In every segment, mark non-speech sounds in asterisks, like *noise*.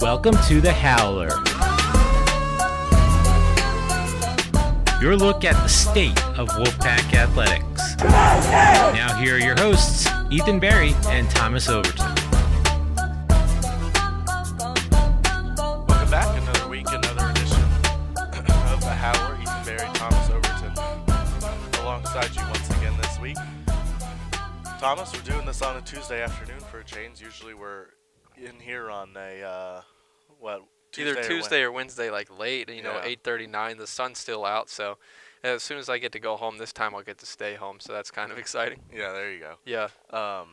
Welcome to the Howler. Your look at the state of Wolfpack athletics. Now, here are your hosts, Ethan Barry and Thomas Overton. Welcome back. Another week, another edition of the Howler. Ethan Barry, Thomas Overton, alongside you once again this week. Thomas, we're doing this on a Tuesday afternoon for a change. Usually we're in here on a uh, what Tuesday Either Tuesday or Wednesday, like late. You know, Yeah. eight thirty-nine. The sun's still out, so as soon as I get to go home this time, I'll get to stay home. So that's kind of *laughs* exciting. Yeah, there you go. Yeah. Um,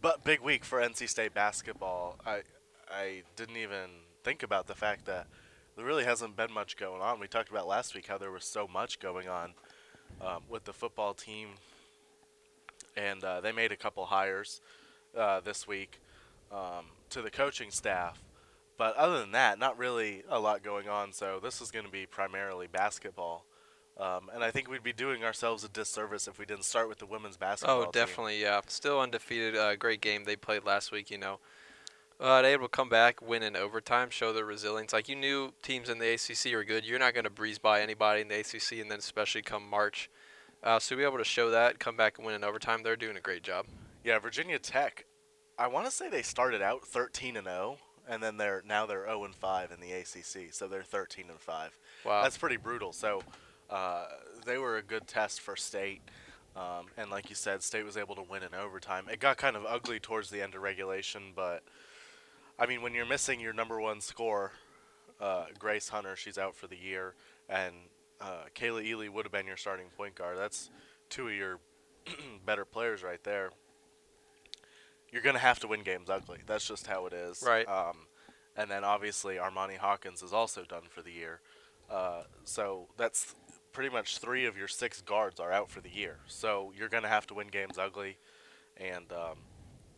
but big week for NC State basketball. I I didn't even think about the fact that there really hasn't been much going on. We talked about last week how there was so much going on um, with the football team, and uh, they made a couple hires uh, this week um, to the coaching staff. But other than that, not really a lot going on. So this is going to be primarily basketball. Um, and I think we'd be doing ourselves a disservice if we didn't start with the women's basketball. Oh, team. definitely. Yeah. Still undefeated. Uh, great game they played last week. You know, uh, they able to come back, win in overtime, show their resilience. Like you knew teams in the ACC are good. You're not going to breeze by anybody in the ACC, and then especially come March. Uh, so to be able to show that, come back and win in overtime, they're doing a great job. Yeah, Virginia Tech. I want to say they started out 13 and 0, and then they're now they're 0 and 5 in the ACC. So they're 13 and 5. Wow. That's pretty brutal. So uh, they were a good test for State. Um, and like you said, State was able to win in overtime. It got kind of ugly towards the end of regulation, but I mean, when you're missing your number one scorer, uh, Grace Hunter, she's out for the year, and uh, Kayla Ely would have been your starting point guard. That's two of your *clears throat* better players right there. You're gonna have to win games ugly. That's just how it is. Right. Um, and then obviously Armani Hawkins is also done for the year. Uh, so that's pretty much three of your six guards are out for the year. So you're gonna have to win games ugly, and um,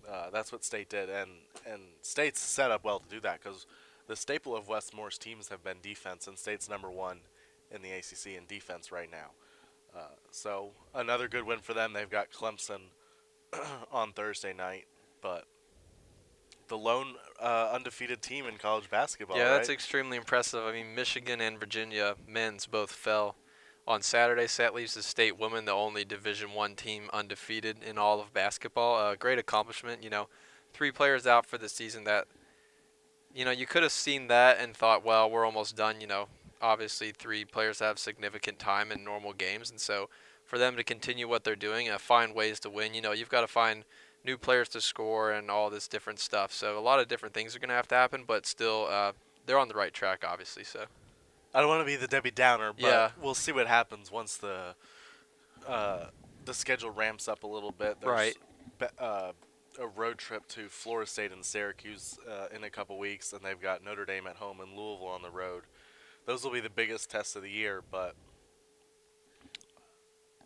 uh, that's what State did. And and State's set up well to do that because the staple of Wes Moore's teams have been defense, and State's number one in the ACC in defense right now. Uh, so another good win for them. They've got Clemson *clears throat* on Thursday night, but the lone uh, undefeated team in college basketball. Yeah, that's right? extremely impressive. I mean, Michigan and Virginia men's both fell on Saturday. So that leaves the state women the only Division One team undefeated in all of basketball. A great accomplishment. You know, three players out for the season. That you know you could have seen that and thought, well, we're almost done. You know, obviously three players have significant time in normal games, and so for them to continue what they're doing, uh, find ways to win. You know, you've got to find new players to score and all this different stuff. So a lot of different things are going to have to happen, but still, uh, they're on the right track, obviously. So I don't want to be the Debbie Downer, but Yeah. we'll see what happens once the uh, the schedule ramps up a little bit. There's Right. be- uh, a road trip to Florida State and Syracuse uh, in a couple weeks, and they've got Notre Dame at home and Louisville on the road. Those will be the biggest tests of the year, but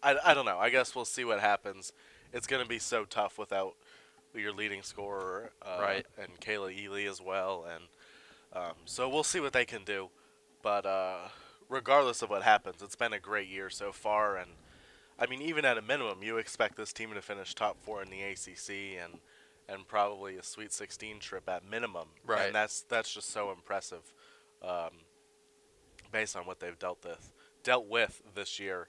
I, I don't know. I guess we'll see what happens. It's going to be so tough without your leading scorer, uh, Right. and Kayla Ely as well, and um, so we'll see what they can do. But uh, regardless of what happens, it's been a great year so far, and I mean, even at a minimum, you expect this team to finish top four in the ACC and and probably a Sweet 16 trip at minimum. Right. And that's that's just so impressive, um, based on what they've dealt with dealt with this year.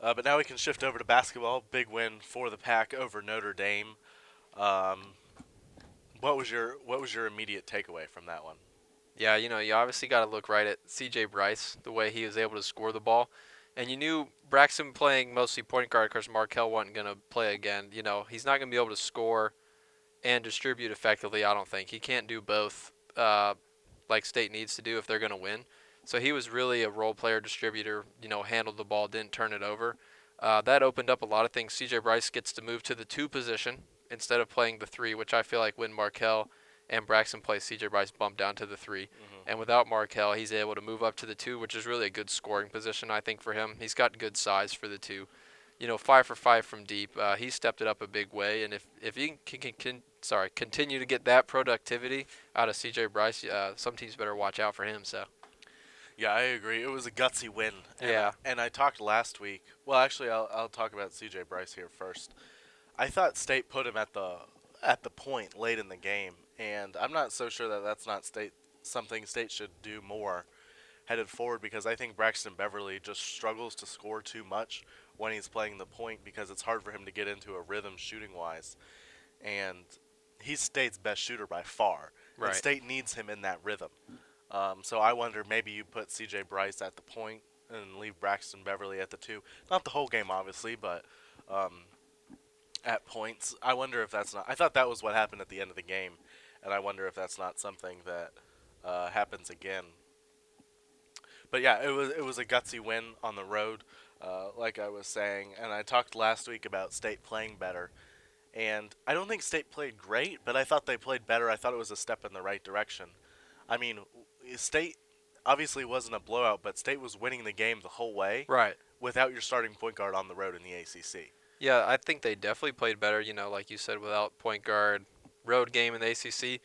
Uh, but now we can shift over to basketball. Big win for the Pack over Notre Dame. Um, what was your what was your immediate takeaway from that one? yeah, you know, you obviously got to look right at C.J. Bryce, the way he was able to score the ball, and you knew Braxton playing mostly point guard because Markell wasn't going to play again. You know, he's not going to be able to score and distribute effectively. I don't think he can't do both, uh, like State needs to do if they're going to win. So he was really a role player distributor. You know, handled the ball, didn't turn it over. Uh, that opened up a lot of things. C.J. Bryce gets to move to the two position instead of playing the three, which I feel like when Markell and Braxton play, C.J. Bryce bumped down to the 3 And without Markell, he's able to move up to the two, which is really a good scoring position, I think, for him. He's got good size for the two. You know, five for five from deep. Uh, he stepped it up a big way, and if if he can, can, can sorry continue to get that productivity out of C.J. Bryce, uh, some teams better watch out for him. So Yeah, I agree. It was a gutsy win. And Yeah. I, and I talked last week. Well, actually, I'll, I'll talk about CJ Bryce here first. I thought State put him at the at the point late in the game, and I'm not so sure that that's not state something state should do more headed forward because I think Braxton Beverly just struggles to score too much when he's playing the point because it's hard for him to get into a rhythm shooting wise, and he's state's best shooter by far. And Right. state needs him in that rhythm. Um, so I wonder maybe you put C.J. Bryce at the point and leave Braxton Beverly at the two. Not the whole game, obviously, but um, at points. I wonder if that's not. I thought that was what happened at the end of the game, and I wonder if that's not something that uh, happens again. But yeah, it was it was a gutsy win on the road, uh, like I was saying, and I talked last week about State playing better, and I don't think State played great, but I thought they played better. I thought it was a step in the right direction. I mean, State obviously wasn't a blowout, but State was winning the game the whole way Right. without your starting point guard on the road in the ACC. Yeah, I think they definitely played better. You know, like you said, without point guard, road game in the ACC,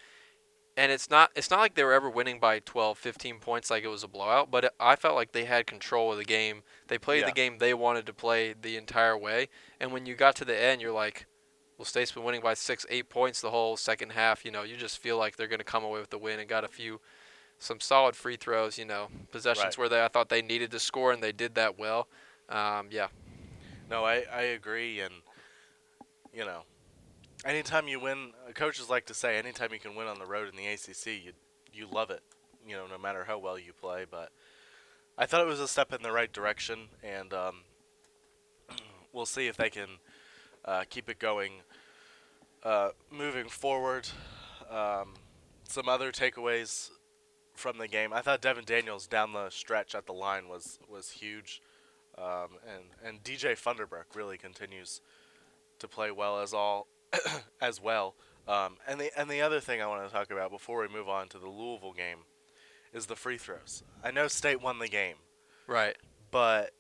and it's not it's not like they were ever winning by 12, 15 points like it was a blowout. But it, I felt like they had control of the game. They played Yeah. the game they wanted to play the entire way. And when you got to the end, you're like, well, State's been winning by six, eight points the whole second half. You know, you just feel like they're going to come away with the win and got a few. Some solid free throws, you know, possessions Right. where they I thought they needed to score and they did that well. Um, yeah, No, I, I agree, and you know, anytime you win, uh, coaches like to say, anytime you can win on the road in the ACC, you you love it. You know, no matter how well you play. But I thought it was a step in the right direction, and um, *clears throat* we'll see if they can uh, keep it going. Uh, moving forward, um, some other takeaways from the game. I thought Devon Daniels down the stretch at the line was was huge. Um, and and DJ Funderburk really continues to play well as all *coughs* as well. Um, and the and the other thing I want to talk about before we move on to the Louisville game is the free throws. I know State won the game, right. but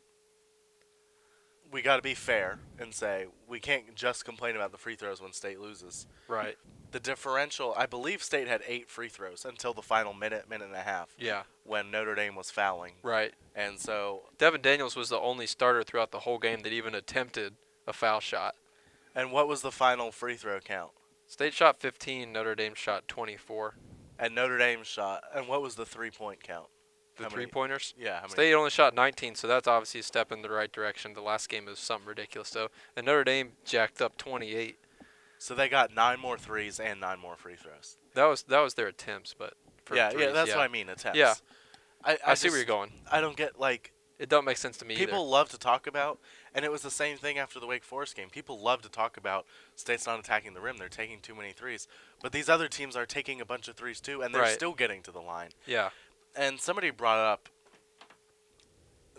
we got to be fair and say we can't just complain about the free throws when State loses. Right. The differential, I believe State had eight free throws until the final minute, minute and a half Yeah. when Notre Dame was fouling. Right. And so Devon Daniels was the only starter throughout the whole game that even attempted a foul shot. And what was the final free throw count? State shot 15, Notre Dame shot 24. And Notre Dame shot. And what was the three point count? The How many- three pointers. Yeah, how many? State only shot 19, so that's obviously a step in the right direction. The last game was something ridiculous, though. And Notre Dame jacked up 28. So they got nine more threes and nine more free throws. That was that was their attempts, but for yeah, threes, yeah, that's yeah. what I mean. Attempts. Yeah. I, I, I, see where you're going. I don't get like It don't make sense to me people either. love to talk about, and it was the same thing after the Wake Forest game. People love to talk about states not attacking the rim; they're taking too many threes. But these other teams are taking a bunch of threes too, and they're Right. still getting to the line. Yeah. And somebody brought up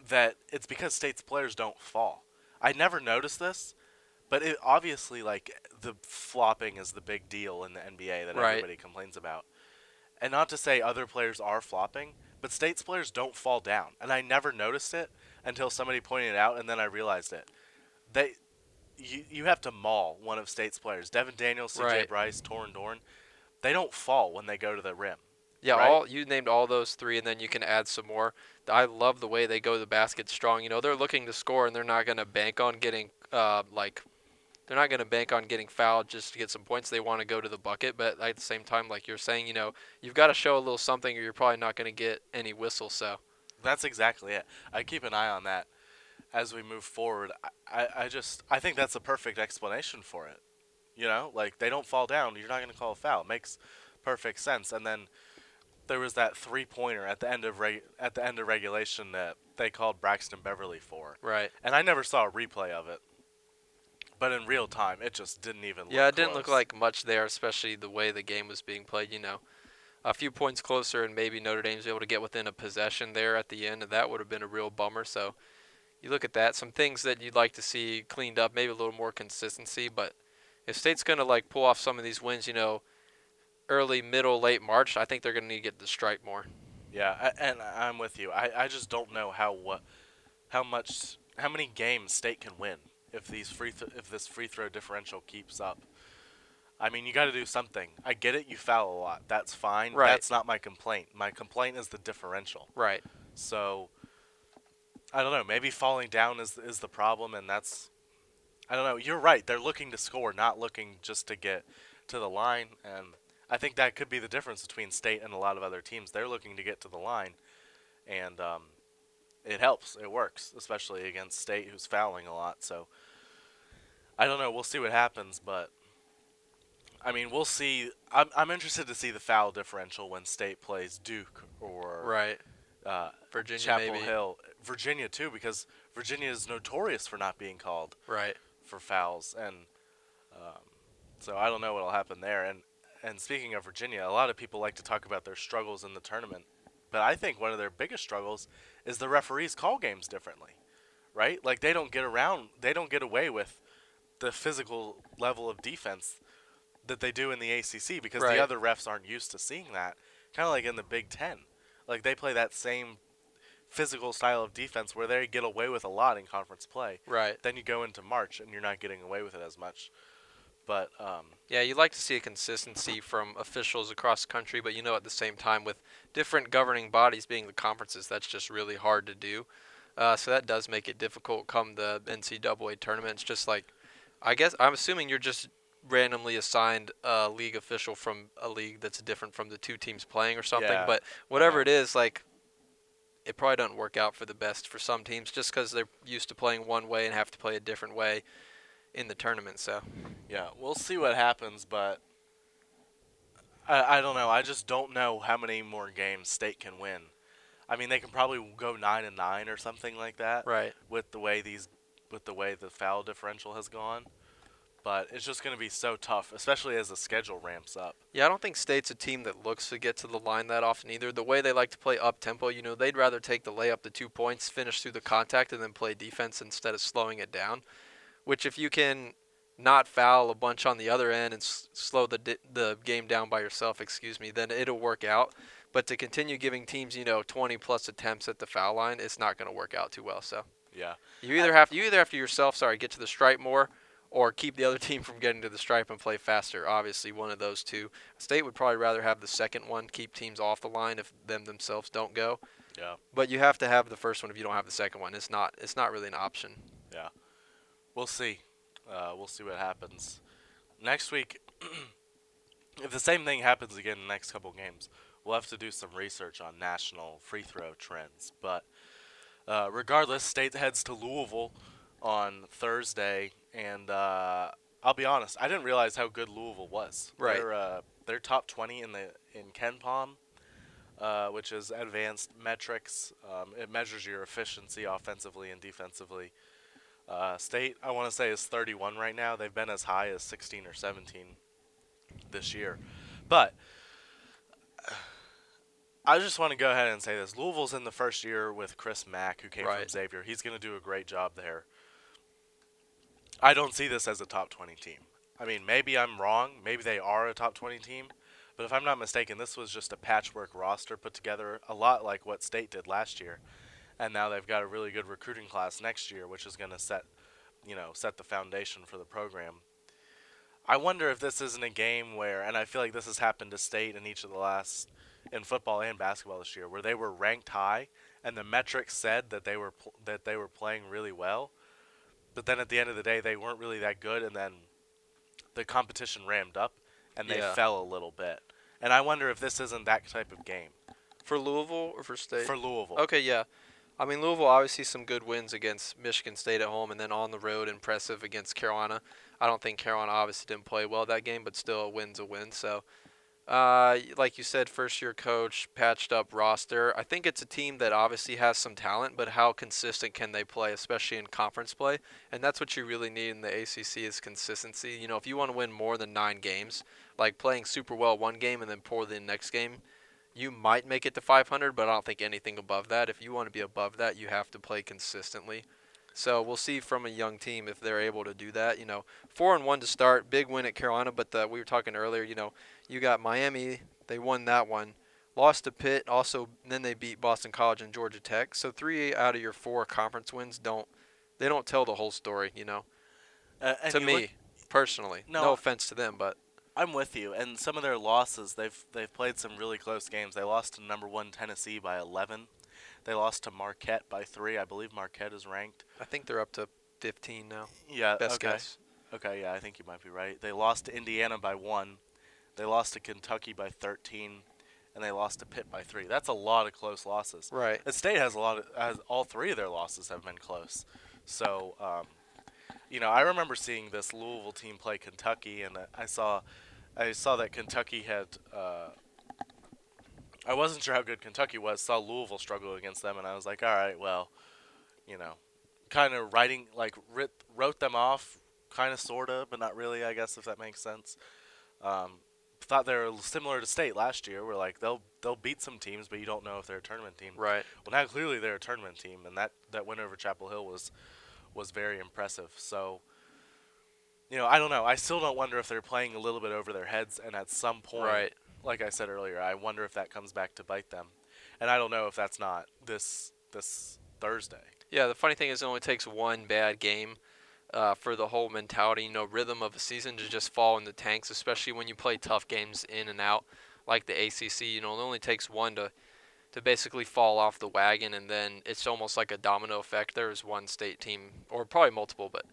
that it's because state's players don't fall. I never noticed this, but it obviously like the flopping is the big deal in the NBA that Right. everybody complains about. And not to say other players are flopping, but state's players don't fall down. And I never noticed it until somebody pointed it out and then I realized it. They you you have to maul one of state's players. Devon Daniels, CJ Right. Bryce, Torin Dorn. They don't fall when they go to the rim. Yeah, right? all you named all those three, and then you can add some more. I love the way they go to the basket strong. You know, they're looking to score, and they're not going to bank on getting uh, like, they're not going to bank on getting fouled just to get some points. They want to go to the bucket, but at the same time, like you're saying, you know, you've got to show a little something, or you're probably not going to get any whistle. So That's exactly it. I keep an eye on that as we move forward. I, I, just I think that's a perfect explanation for it. You know, like they don't fall down. You're not going to call a foul. It makes perfect sense. And then there was that three pointer at the end of reg- at the end of regulation that they called Braxton Beverly for, right. and I never saw a replay of it. But in real time, it just didn't even. Yeah, look it didn't look like much there, especially the way the game was being played. You know, a few points closer, and maybe Notre Dame's able to get within a possession there at the end, and that would have been a real bummer. So, you look at that, some things that you'd like to see cleaned up, maybe a little more consistency. But if State's gonna like pull off some of these wins, you know, early, middle, late March, I think they're gonna need to get the strike more. Yeah, I, and I'm with you. I, I just don't know how what how much how many games state can win if these free th- if this free throw differential keeps up. I mean, you got to do something. I get it. You foul a lot. That's fine. Right. That's not my complaint. My complaint is the differential. Right. So I don't know. Maybe falling down is is the problem, and that's I don't know. You're right. They're looking to score, not looking just to get to the line, and I think that could be the difference between state and a lot of other teams. They're looking to get to the line, and um, it helps. It works, especially against state, who's fouling a lot. So I don't know. We'll see what happens, but I mean, we'll see. I'm I'm interested to see the foul differential when state plays Duke or Right. uh, Virginia Chapel maybe. Hill, Virginia too, because Virginia is notorious for not being called Right. for fouls, and um, so I don't know what'll happen there. And and speaking of Virginia, a lot of people like to talk about their struggles in the tournament, but I think one of their biggest struggles is the referees call games differently, right? Like they don't get around, they don't get away with the physical level of defense that they do in the ACC because Right. the other refs aren't used to seeing that. Kind of like in the Big Ten, like they play that same physical style of defense where they get away with a lot in conference play. Right. Then you go into March and you're not getting away with it as much. But um, Yeah, you like to see a consistency from officials across the country, but you know at the same time with different governing bodies being the conferences, that's just really hard to do. Uh, so that does make it difficult come the NCAA tournament. It's just like, I guess I'm assuming you're just randomly assigned a league official from a league that's different from the two teams playing or something. Yeah. But whatever Uh-huh. it is, like, it probably doesn't work out for the best for some teams just because they're used to playing one way and have to play a different way in the tournament. So yeah, we'll see what happens. But I, I don't know. I just don't know how many more games State can win. I mean, they can probably go nine and nine or something like that. right. with the way these with the way the foul differential has gone. But it's just going to be so tough, especially as the schedule ramps up. Yeah, I don't think State's a team that looks to get to the line that often either. The way they like to play up tempo, you know, they'd rather take the layup, the two points, finish through the contact, and then play defense instead of slowing it down. Which, if you can not foul a bunch on the other end and s- slow the di- the game down by yourself, excuse me, then it'll work out. But to continue giving teams, you know, 20 plus attempts at the foul line, it's not going to work out too well. So Yeah. you either have to you either have to yourself, sorry, get to the stripe more, or keep the other *laughs* team from getting to the stripe and play faster. Obviously, one of those two. State would probably rather have the second one, keep teams off the line if them themselves don't go. Yeah. But you have to have the first one if you don't have the second one. It's not it's not really an option. Yeah. We'll see. Uh, we'll see what happens. Next week, *clears throat* if the same thing happens again in the next couple games, we'll have to do some research on national free throw trends. But uh, regardless, State heads to Louisville on Thursday, and uh, I'll be honest, I didn't realize how good Louisville was. Right. They're, uh, they're top 20 in the in KenPom, uh, which is advanced metrics. Um, it measures your efficiency offensively and defensively. Uh, State, I want to say, is 31 right now. They've been as high as 16 or 17 this year. But I just want to go ahead and say this. Louisville's in the first year with Chris Mack, who came from Xavier. He's going to do a great job there. I don't see this as a top 20 team. I mean, maybe I'm wrong. Maybe they are a top 20 team. But if I'm not mistaken, this was just a patchwork roster put together a lot like what State did last year. And now they've got a really good recruiting class next year, which is going to set, you know, set the foundation for the program. I wonder if this isn't a game where, and I feel like this has happened to State in each of the last, in football and basketball this year, where they were ranked high, and the metrics said that they were pl- that they were playing really well, but then at the end of the day, they weren't really that good, and then the competition rammed up, and they Yeah. fell a little bit. And I wonder if this isn't that type of game For Louisville or for State? for Louisville. Okay, yeah. I mean, Louisville obviously some good wins against Michigan State at home, and then on the road impressive against Carolina. I don't think Carolina obviously didn't play well that game, but still a win's a win. So, uh, like you said, first year coach, patched up roster. I think it's a team that obviously has some talent, but how consistent can they play, especially in conference play? And that's what you really need in the ACC is consistency. You know, if you want to win more than nine games, like playing super well one game and then poorly the next game, you might make it to 500, but I don't think anything above that. If you want to be above that, you have to play consistently. So we'll see from a young team if they're able to do that. You know, four and one to start, big win at Carolina. But the, we were talking earlier. You know, you got Miami, they won that one, lost to Pitt, also then they beat Boston College and Georgia Tech. So three out of your four conference wins don't they don't tell the whole story. You know, Uh, to you me look- personally, No, no offense to them, but I'm with you. And some of their losses, they've they've played some really close games. They lost to number one Tennessee by 11. They lost to Marquette by three. I believe Marquette is ranked. I think they're up to 15 now. Yeah. Best okay. guess. Okay, yeah, I think you might be right. They lost to Indiana by one. They lost to Kentucky by 13, and they lost to Pitt by three. That's a lot of close losses. Right. The state has a lot of has all three of their losses have been close. So, um, you know, I remember seeing this Louisville team play Kentucky, and I saw, I saw that Kentucky had. Uh, I wasn't sure how good Kentucky was. Saw Louisville struggle against them, and I was like, all right, well, you know, kind of writing like writ, wrote them off, kind of sorta, but not really. I guess if that makes sense. Um, thought they were similar to state last year, where like they'll they'll beat some teams, but you don't know if they're a tournament team. Right. Well, now clearly they're a tournament team, and that that win over Chapel Hill was was very impressive. So, you know, I don't know. I still don't wonder if they're playing a little bit over their heads, and at some point, Right. like I said earlier, I wonder if that comes back to bite them. And I don't know if that's not this this Thursday. Yeah, the funny thing is, it only takes one bad game uh, for the whole mentality, you know, rhythm of a season to just fall in the tanks, especially when you play tough games in and out like the ACC. You know, it only takes one to to basically fall off the wagon, and then it's almost like a domino effect. There was one state team, or probably multiple, but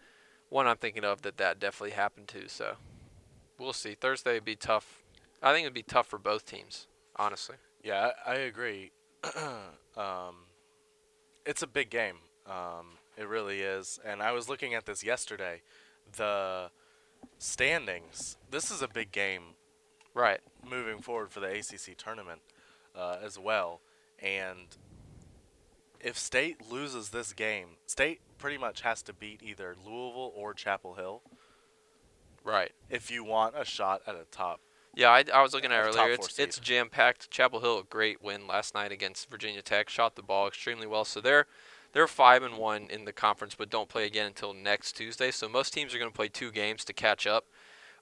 one I'm thinking of that that definitely happened to. So we'll see. Thursday would be tough. I think it'd be tough for both teams, honestly. Yeah, I, I agree. *clears throat* um, it's a big game. Um, it really is. And I was looking at this yesterday. The standings. This is a big game Right. moving forward for the ACC tournament uh, as well. And if State loses this game, State pretty much has to beat either Louisville or Chapel Hill Right. if you want a shot at a top. Yeah, I, I was looking at top earlier. It's it's jam packed. Chapel Hill, a great win last night against Virginia Tech. Shot the ball extremely well. So they're they're five and one in the conference, but don't play again until next Tuesday. So most teams are going to play two games to catch up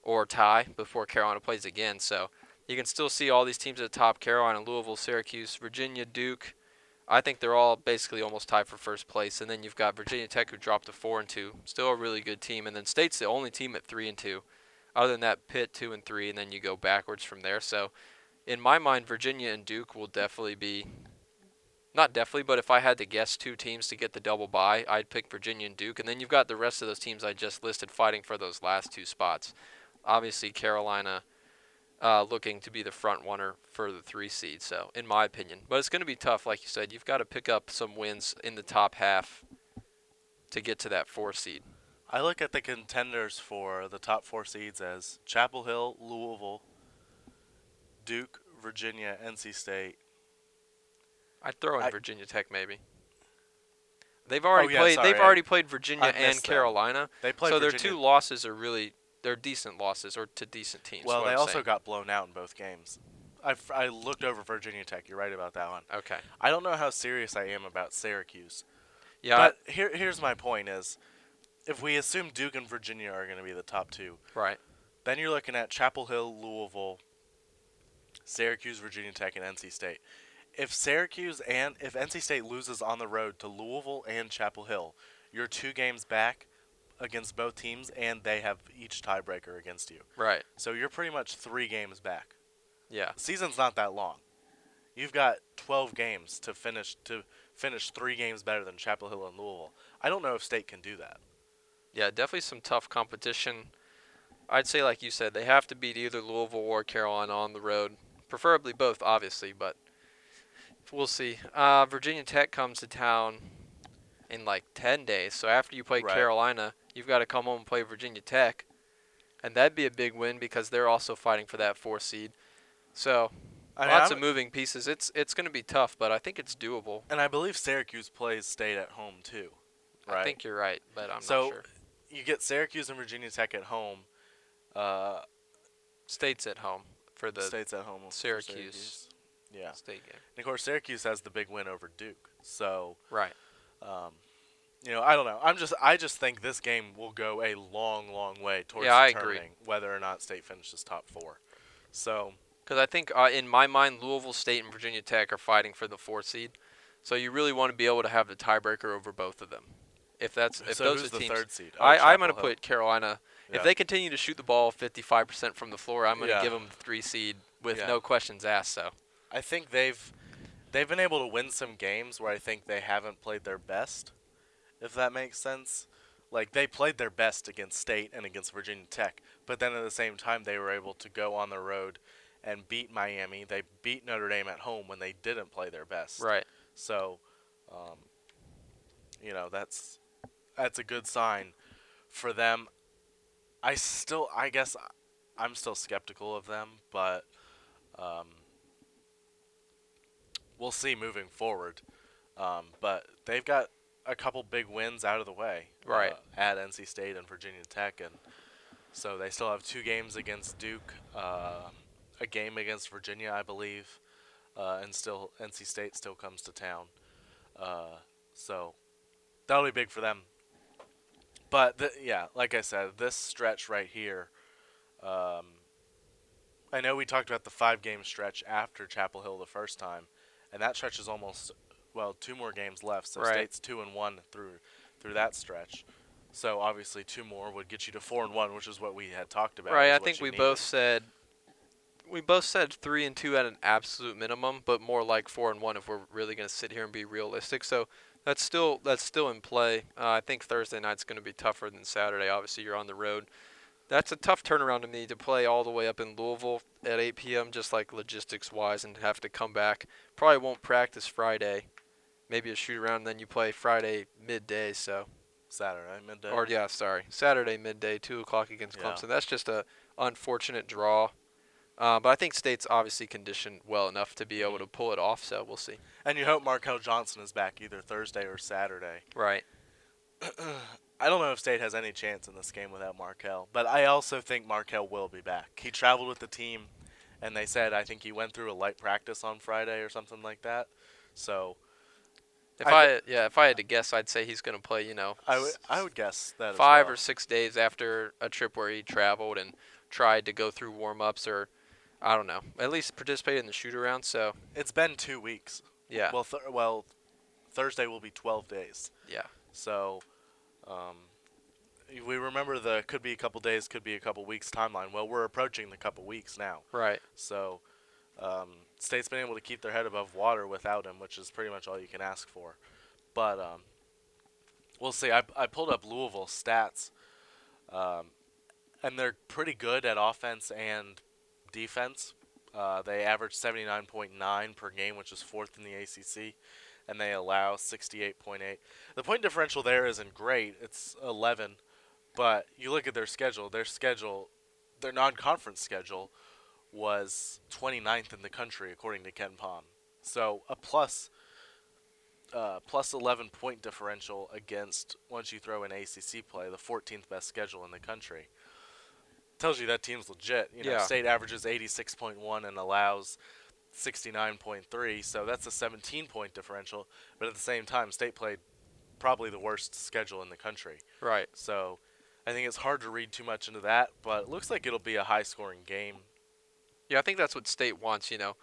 or tie before Carolina plays again. So you can still see all these teams at the top: Carolina, Louisville, Syracuse, Virginia, Duke. I think they're all basically almost tied for first place. And then you've got Virginia Tech, who dropped to four and two, still a really good team. And then State's the only team at three and two. Other than that, Pitt two and three, and then you go backwards from there. So, in my mind, Virginia and Duke will definitely be, not definitely, but if I had to guess two teams to get the double bye, I'd pick Virginia and Duke, and then you've got the rest of those teams I just listed fighting for those last two spots. Obviously, Carolina uh, looking to be the front runner for the three seed. So, in my opinion, but it's going to be tough, like you said. You've got to pick up some wins in the top half to get to that four seed. I look at the contenders for the top four seeds as Chapel Hill, Louisville, Duke, Virginia, NC State. I'd throw in I- Virginia Tech maybe. They've already yeah, played. sorry, they've I- already played Virginia and. Carolina. They played So their two losses are really they're decent losses or to decent teams. well, they I'm also saying. got blown out in both games. I, I looked over Virginia Tech. You're right about that one. okay. I don't know how serious I am about Syracuse. Yeah, But here, here's my point: is if we assume Duke and Virginia are going to be the top two, right. then you're looking at Chapel Hill, Louisville, Syracuse, Virginia Tech, and NC State. If Syracuse and if NC State loses on the road to Louisville and Chapel Hill, you're two games back against both teams, and they have each tiebreaker against you. Right. So you're pretty much three games back. Yeah. Season's not that long. You've got 12 games to finish to finish three games better than Chapel Hill and Louisville. I don't know if State can do that. Yeah, definitely some tough competition. I'd say, like you said, they have to beat either Louisville or Carolina on the road, preferably both, obviously. But we'll see. Uh, Virginia Tech comes to town in like ten days, so after you play Right. Carolina, you've got to come home and play Virginia Tech, and that'd be a big win because they're also fighting for that four seed. So I mean, lots I'm- of moving pieces. It's it's going to be tough, but I think it's doable. and I believe Syracuse plays State at home too. Right. I think you're right, but I'm so not sure. you get Syracuse and Virginia Tech at home. Uh, State's at home for the State's at home. for Syracuse. Yeah. state game. And of course, Syracuse has the big win over Duke. So, Right. um, you know, I don't know. I'm just, I just think this game will go a long, long way towards Yeah, determining whether or not State finishes top four. So, Because I think uh, in my mind, Louisville State and Virginia Tech are fighting for the fourth seed, so you really want to be able to have the tiebreaker over both of them. If that's if so those are the teams, third seed? Oh, I, I'm going to put Carolina. Yeah. If they continue to shoot the ball 55% from the floor, I'm going to Yeah. give them the three seed with Yeah. no questions asked. So I think they've they've been able to win some games where I think they haven't played their best, if that makes sense. like they played their best against State and against Virginia Tech, but then at the same time they were able to go on the road and beat Miami. They beat Notre Dame at home when they didn't play their best. Right. So, um, you know, that's that's a good sign for them. I still, I guess, I'm still skeptical of them, but um, we'll see moving forward. Um, but they've got a couple big wins out of the way, Right. Uh, at NC State and Virginia Tech, and so they still have two games against Duke, uh, a game against Virginia, I believe, uh, and still NC State still comes to town. Uh, so that'll be big for them. But th- yeah, like I said, this stretch right here. Um, I know we talked about the five-game stretch after Chapel Hill the first time, and that stretch is almost well two more games left. So Right. State's two and one through through that stretch. So obviously two more would get you to four and one, which is what we had talked about. Right. I think we needed. both said we both said three and two at an absolute minimum, but more like four and one if we're really going to sit here and be realistic. So that's still that's still in play. Uh, I think Thursday night's going to be tougher than Saturday. Obviously, you're on the road. That's a tough turnaround to me to play all the way up in Louisville at 8 p.m. just like logistics wise and have to come back. Probably won't practice Friday. Maybe a shoot around, then you play Friday midday. So Saturday midday. or yeah, sorry, Saturday midday, two o'clock against Yeah. Clemson. That's just a unfortunate draw. Uh, but I think State's obviously conditioned well enough to be able to pull it off. So we'll see. and you hope Markell Johnson is back either Thursday or Saturday. *clears throat* Right. I don't know if State has any chance in this game without Markell, but I also think Markell will be back. He traveled with the team, and they said I think he went through a light practice on Friday or something like that. So If I I, yeah, if I had to guess, I'd say he's going to play. You know, I would I would guess that five well. or six days after a trip where he traveled and tried to go through warm ups or I don't know, at least participate in the shoot around. So It's been two weeks. yeah, Well, th- well, Thursday will be 12 days. yeah, So, um, we remember the could be a couple days, could be a couple weeks timeline. Well, we're approaching the couple weeks now. right. So, um, State's been able to keep their head above water without him, which is pretty much all you can ask for. But um, we'll see. I, I pulled up Louisville stats, um, and they're pretty good at offense and defense. Uh, they average 79.9 per game, which is fourth in the ACC, and they allow 68.8. The point differential there isn't great. It's 11, but you look at their schedule. Their schedule, their non-conference schedule, was 29th in the country according to KenPom. So a plus, uh, plus 11 point differential against once you throw in ACC play, the 14th best schedule in the country. Tells you that team's legit. You know, Yeah. state averages 86.1 and allows 69.3, so that's a 17 point differential. But at the same time, state played probably the worst schedule in the country. Right. So I think it's hard to read too much into that, but it looks like it'll be a high scoring game. Yeah, I think that's what State wants. You know,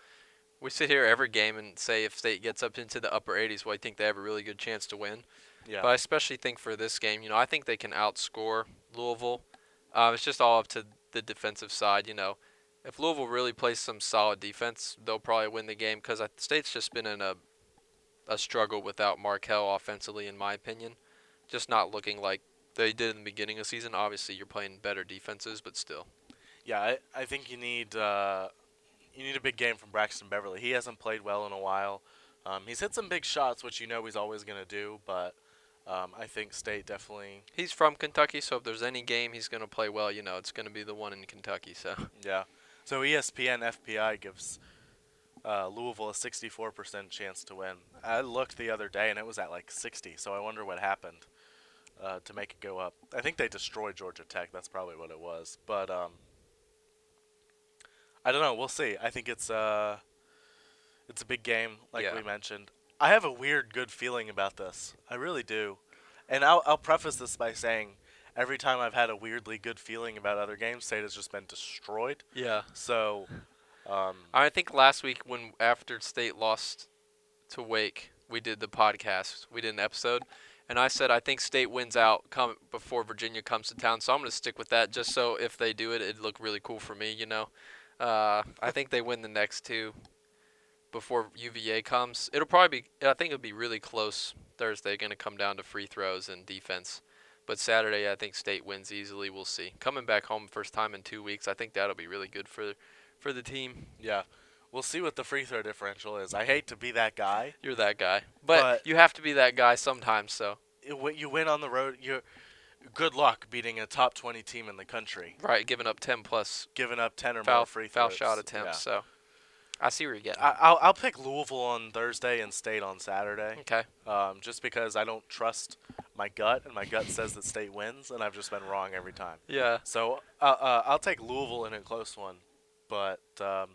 we sit here every game and say if State gets up into the upper 80s, well, I think they have a really good chance to win. Yeah. But I especially think for this game, you know, I think they can outscore Louisville. Uh, it's just all up to the defensive side. You know, if Louisville really plays some solid defense, they'll probably win the game because State's just been in a a struggle without Markell offensively, in my opinion. Just not looking like they did in the beginning of the season. Obviously, you're playing better defenses, but still. Yeah, I, I think you need uh, you need a big game from Braxton Beverly. He hasn't played well in a while. Um, he's hit some big shots, which you know he's always going to do, but um, I think State definitely, He's from Kentucky, so if there's any game he's going to play well, you know, it's going to be the one in Kentucky. So *laughs* yeah. So ESPN FPI gives uh, Louisville a 64% chance to win. I looked the other day and it was at like 60, so I wonder what happened uh, to make it go up. I think they destroyed Georgia Tech. That's probably what it was. But um, I don't know. We'll see. I think it's uh, it's a big game, like Yeah. we mentioned. I have a weird good feeling about this. I really do. And I'll, I'll preface this by saying every time I've had a weirdly good feeling about other games, State has just been destroyed. yeah, So, um, I think last week when after State lost to Wake, we did the podcast. We did an episode, and I said I think State wins out come before Virginia comes to town. So I'm going to stick with that, just so if they do it, it'd look really cool for me. You know, uh, I think they win the next two before UVA comes. It'll probably be. I think it'll be really close Thursday. Going to come down to free throws and defense. But Saturday, I think State wins easily. We'll see. Coming back home first time in two weeks, I think that'll be really good for for the team. Yeah. We'll see what the free throw differential is. I hate to be that guy. You're that guy, but, But- you have to be that guy sometimes. So It- you win on the road, you good luck beating a top 20 team in the country, right, giving up 10 plus giving up 10 or foul more free foul throws. shot attempts. So I see where you're getting. I, I'll, I'll pick Louisville on Thursday and State on Saturday. okay. um, just because I don't trust my gut, and my gut says that State wins, and I've just been wrong every time. Yeah. So uh, uh, I'll take Louisville in a close one, but um,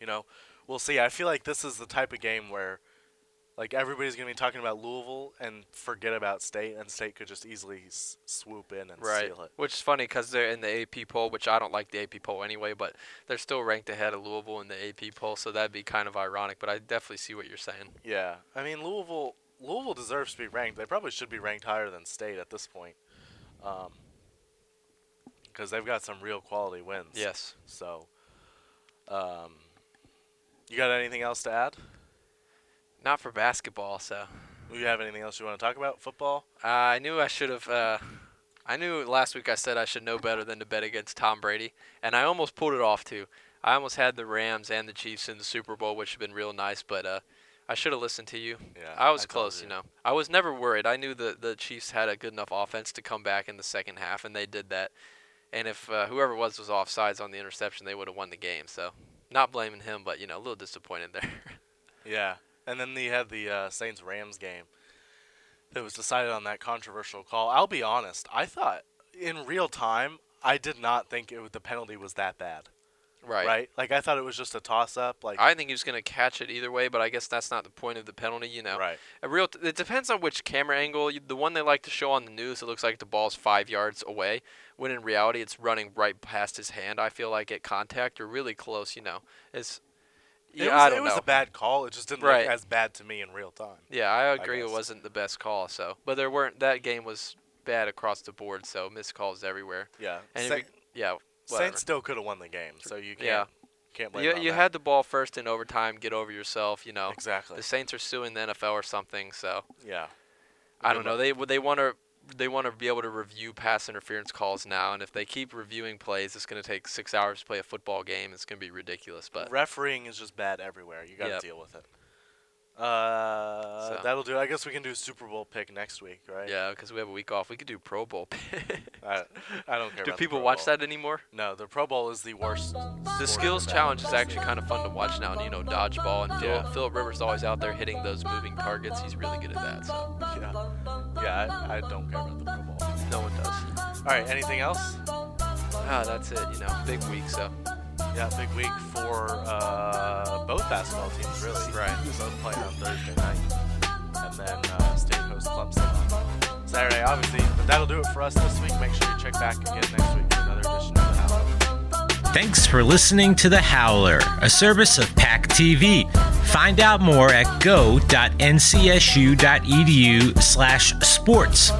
you know, we'll see. I feel like this is the type of game where, like, everybody's gonna be talking about Louisville and forget about State, and State could just easily s- swoop in and Right. steal it. Which is funny because they're in the AP poll, which I don't like the AP poll anyway, but they're still ranked ahead of Louisville in the AP poll, so that'd be kind of ironic. But I definitely see what you're saying. Yeah, I mean Louisville. Louisville deserves to be ranked. They probably should be ranked higher than State at this point, because they've got some real quality wins. Yes. So, um, you got anything else to add? Not for basketball, so. Do you have anything else you want to talk about? Football? Uh, I knew I should have. Uh, I knew last week I said I should know better than to bet against Tom Brady, and I almost pulled it off too. I almost had the Rams and the Chiefs in the Super Bowl, which would have been real nice, but uh, I should have listened to you. Yeah, I was I close, you. you know. I was never worried. I knew the the Chiefs had a good enough offense to come back in the second half, and they did that. And if uh, whoever was was offsides on the interception, they would have won the game. So, not blaming him, but you know, a little disappointed there. *laughs* Yeah. And then you had the uh, Saints Rams game that was decided on that controversial call. I'll be honest. I thought in real time, I did not think it the penalty was that bad. right. Right? Like I thought it was just a toss up. Like I think he was going to catch it either way, but I guess that's not the point of the penalty, you know. right. A real. T- it depends on which camera angle. You, the one they like to show on the news, it looks like the ball's five yards away, when in reality it's running right past his hand. I feel like at contact or really close. You know, it's. It Yeah, was, I don't it was know. a bad call. It just didn't Right. look as bad to me in real time. yeah, I agree. it guess. wasn't the best call. So, but there weren't. That game was bad across the board. So missed calls everywhere. Yeah. And Sa- if you- yeah, whatever. Saints still could have won the game, so you can't Yeah. can't blame You it on you that. had the ball first in overtime. Get over yourself. You know. exactly. The Saints are suing the NFL or something. So. Yeah. I Good don't know. luck. They they want to they want to be able to review pass interference calls now, and if they keep reviewing plays, it's going to take six hours to play a football game. It's going to be ridiculous. But Refereeing is just bad everywhere. You got to Yep. deal with it. Uh, So. that'll do. I guess we can do a Super Bowl pick next week, right? yeah, because we have a week off, we could do Pro Bowl. *laughs* I, I don't care. do about the people watch Bowl. that anymore? No, the Pro Bowl is the worst. The skills challenge is actually kind of fun to watch now. And, you know, dodgeball and Phil, Yeah. Philip Rivers is always out there hitting those moving targets. He's really good at that. So Yeah. Yeah, I, I don't care about the Pro Bowl. no one does. All right. Anything else? Ah, that's it. You know, big week. So Yeah, big week for uh, both basketball teams, really. Right. Both playing on Thursday night, and then uh, State hosts Clemson on Saturday, obviously. But that'll do it for us this week. Make sure you check back again next week for another edition of the Howler. Thanks for listening to The Howler, a service of PAC TV. Find out more at go.ncsu.edu slash sports.